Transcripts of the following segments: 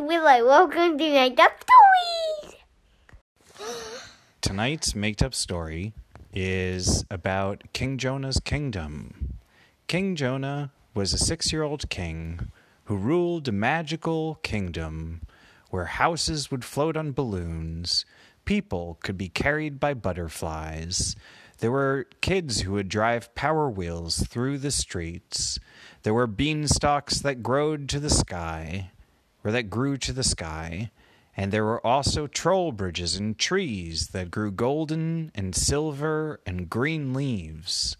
Willow. Welcome to Make Up Stories. Tonight's made up story is about King Jonah's kingdom. King Jonah was a six year old king who ruled a magical kingdom where houses would float on balloons, people could be carried by butterflies, there were kids who would drive power wheels through the streets. There were beanstalks that growed to the sky, or that grew to the sky. And there were also troll bridges and trees that grew golden and silver and green leaves.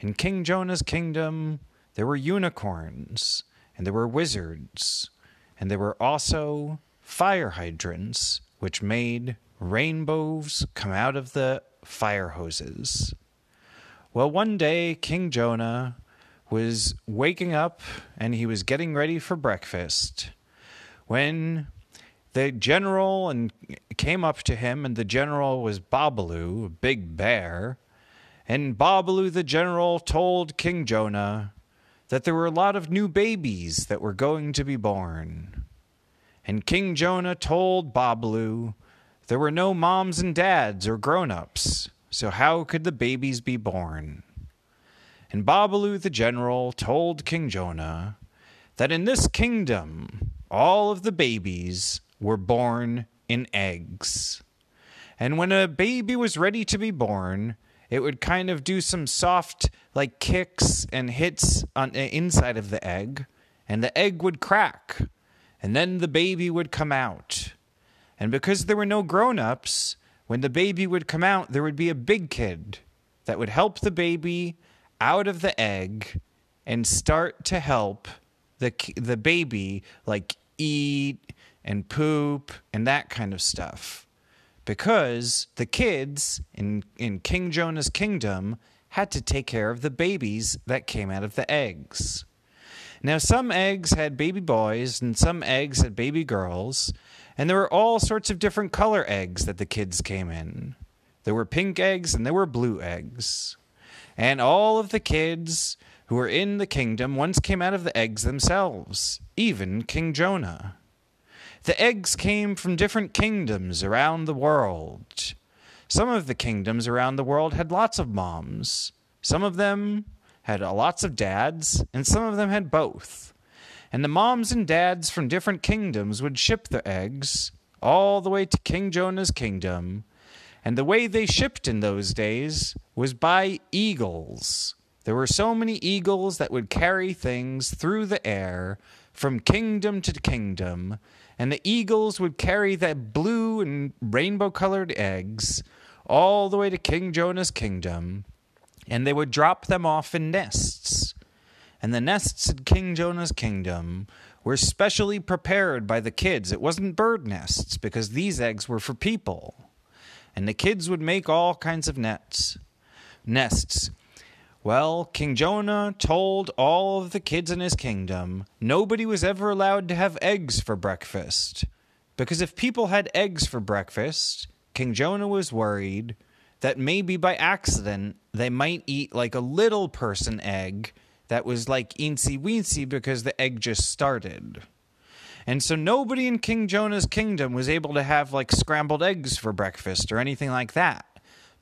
In King Jonah's kingdom, there were unicorns, and there were wizards, and there were also fire hydrants, which made rainbows come out of the fire hoses. Well, one day, King Jonah was waking up and he was getting ready for breakfast when the general and came up to him and the general was Babalu, a big bear, and Babalu the general told King Jonah that there were a lot of new babies that were going to be born. And King Jonah told Babalu there were no moms and dads or grown ups, so how could the babies be born? And Babalu the general told King Jonah that in this kingdom all of the babies were born in eggs. And when a baby was ready to be born, it would kind of do some soft like kicks and hits on the uh, inside of the egg, and the egg would crack, and then the baby would come out. And because there were no grown ups, when the baby would come out, there would be a big kid that would help the baby out of the egg and start to help the the baby like eat and poop and that kind of stuff. Because the kids in in King Jonah's kingdom had to take care of the babies that came out of the eggs. Now some eggs had baby boys and some eggs had baby girls, and there were all sorts of different color eggs that the kids came in. There were pink eggs and there were blue eggs. And all of the kids who were in the kingdom once came out of the eggs themselves, even King Jonah. The eggs came from different kingdoms around the world. Some of the kingdoms around the world had lots of moms. Some of them had lots of dads, and some of them had both and the moms and dads from different kingdoms would ship their eggs all the way to King Jonah's kingdom. And the way they shipped in those days was by eagles. There were so many eagles that would carry things through the air from kingdom to kingdom, and the eagles would carry the blue and rainbow colored eggs all the way to King Jonah's kingdom, and they would drop them off in nests and the nests in King Jonah's kingdom were specially prepared by the kids. It wasn't bird nests because these eggs were for people. And the kids would make all kinds of nets, nests. Well, King Jonah told all of the kids in his kingdom nobody was ever allowed to have eggs for breakfast. Because if people had eggs for breakfast, King Jonah was worried that maybe by accident they might eat like a little person egg that was like eensy weensy because the egg just started. And so nobody in King Jonah's kingdom was able to have like scrambled eggs for breakfast or anything like that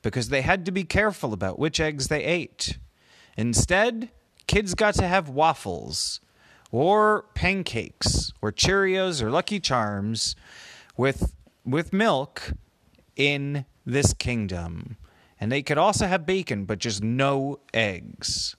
because they had to be careful about which eggs they ate. Instead, kids got to have waffles or pancakes or Cheerios or Lucky Charms with with milk in this kingdom. And they could also have bacon, but just no eggs.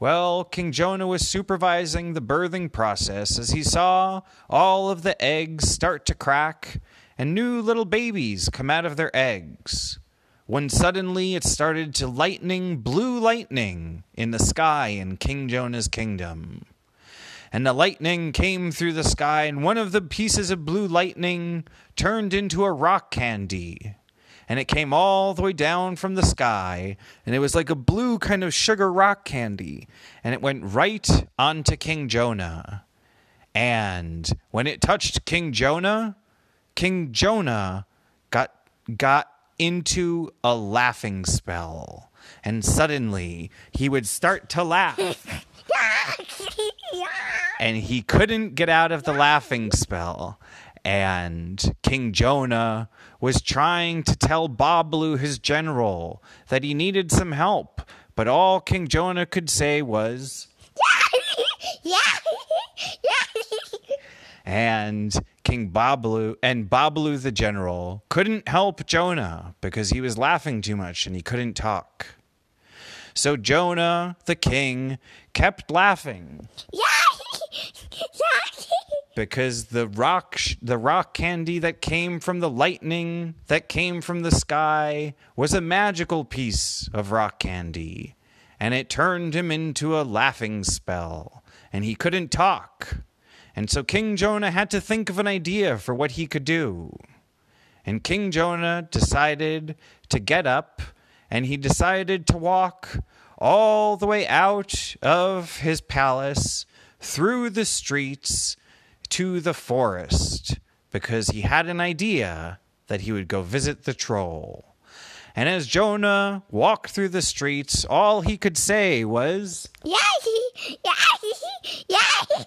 Well, King Jonah was supervising the birthing process as he saw all of the eggs start to crack and new little babies come out of their eggs. When suddenly it started to lightning, blue lightning, in the sky in King Jonah's kingdom. And the lightning came through the sky, and one of the pieces of blue lightning turned into a rock candy and it came all the way down from the sky, and it was like a blue kind of sugar rock candy, and it went right onto King Jonah. And when it touched King Jonah, King Jonah got got into a laughing spell, and suddenly he would start to laugh. and he couldn't get out of the laughing spell. And King Jonah was trying to tell Babalu, his general, that he needed some help. But all King Jonah could say was, and King Babalu and Babalu the general couldn't help Jonah because he was laughing too much and he couldn't talk. So Jonah, the king, kept laughing. Because the rock sh- the rock candy that came from the lightning that came from the sky was a magical piece of rock candy. And it turned him into a laughing spell. And he couldn't talk and so king jonah had to think of an idea for what he could do and king jonah decided to get up and he decided to walk all the way out of his palace through the streets to the forest because he had an idea that he would go visit the troll. And as Jonah walked through the streets, all he could say was, Yeah, yeah, yeah.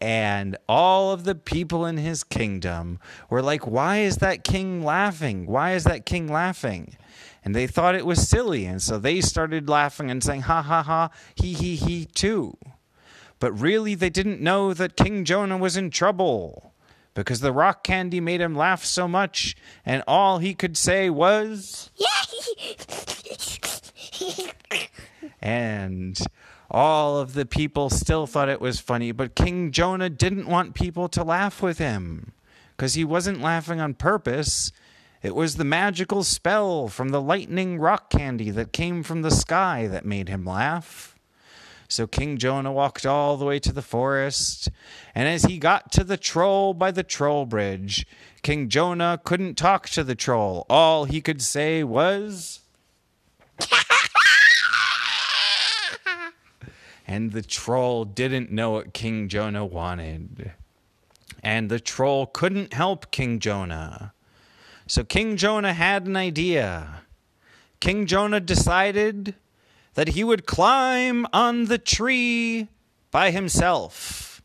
And all of the people in his kingdom were like, Why is that king laughing? Why is that king laughing? And they thought it was silly, and so they started laughing and saying, Ha ha ha, he he he, too. But really, they didn't know that King Jonah was in trouble because the rock candy made him laugh so much, and all he could say was, and all of the people still thought it was funny, but King Jonah didn't want people to laugh with him because he wasn't laughing on purpose. It was the magical spell from the lightning rock candy that came from the sky that made him laugh. So King Jonah walked all the way to the forest, and as he got to the troll by the troll bridge, King Jonah couldn't talk to the troll. All he could say was. And the troll didn't know what King Jonah wanted. And the troll couldn't help King Jonah. So King Jonah had an idea. King Jonah decided that he would climb on the tree by himself.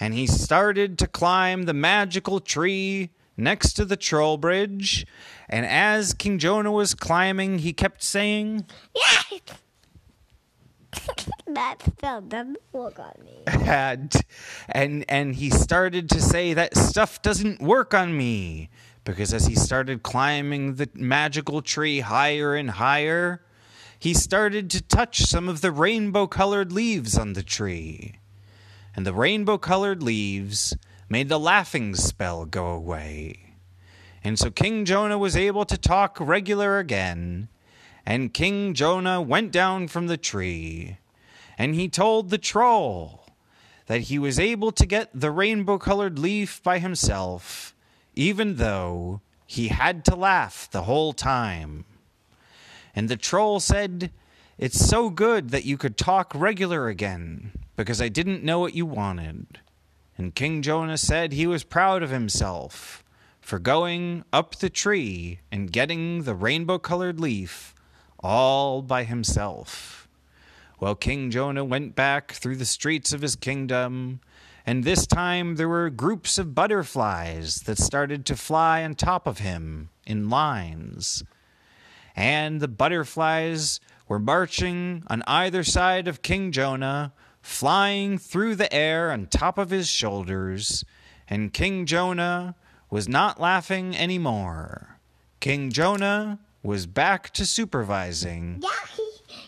And he started to climb the magical tree next to the troll bridge. And as King Jonah was climbing, he kept saying, Yeah. that spell doesn't work on me. and, and and he started to say that stuff doesn't work on me. Because as he started climbing the magical tree higher and higher he started to touch some of the rainbow colored leaves on the tree. And the rainbow colored leaves made the laughing spell go away. And so king jonah was able to talk regular again and king jonah went down from the tree and he told the troll that he was able to get the rainbow colored leaf by himself, even though he had to laugh the whole time. And the troll said, It's so good that you could talk regular again, because I didn't know what you wanted. And King Jonah said he was proud of himself for going up the tree and getting the rainbow colored leaf all by himself. Well, King Jonah went back through the streets of his kingdom, and this time there were groups of butterflies that started to fly on top of him in lines. And the butterflies were marching on either side of King Jonah, flying through the air on top of his shoulders, and King Jonah was not laughing anymore. King Jonah was back to supervising. Yeah,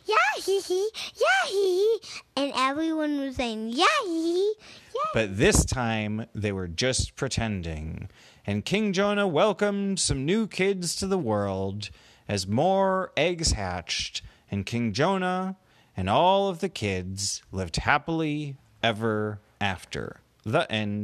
yeah, hee hee, yeah, hee hee. And everyone was saying, yeah, hee hee, yeah. But this time they were just pretending. And King Jonah welcomed some new kids to the world as more eggs hatched. And King Jonah and all of the kids lived happily ever after. The end.